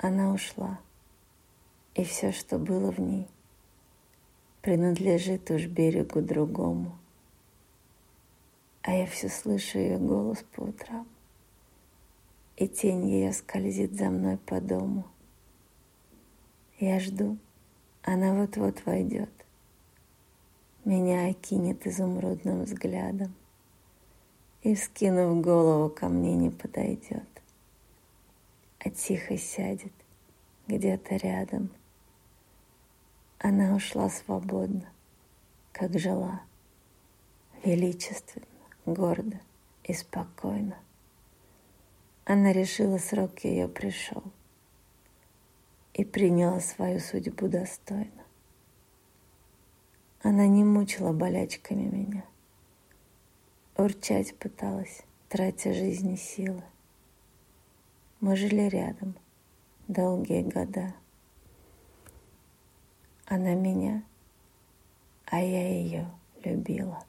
Она ушла, и все, что было в ней, принадлежит уж берегу другому. А я все слышу ее голос по утрам, и тень ее скользит за мной по дому. Я жду, она вот-вот войдет, меня окинет изумрудным взглядом и, вскинув голову, ко мне не подойдет, тихо сядет где-то рядом. Она ушла свободно, как жила, величественно, гордо и спокойно. Она решила, срок ее пришел и приняла свою судьбу достойно. Она не мучила болячками меня, урчать пыталась, тратя жизни силы. Мы жили рядом долгие года — она меня, а я ее любила.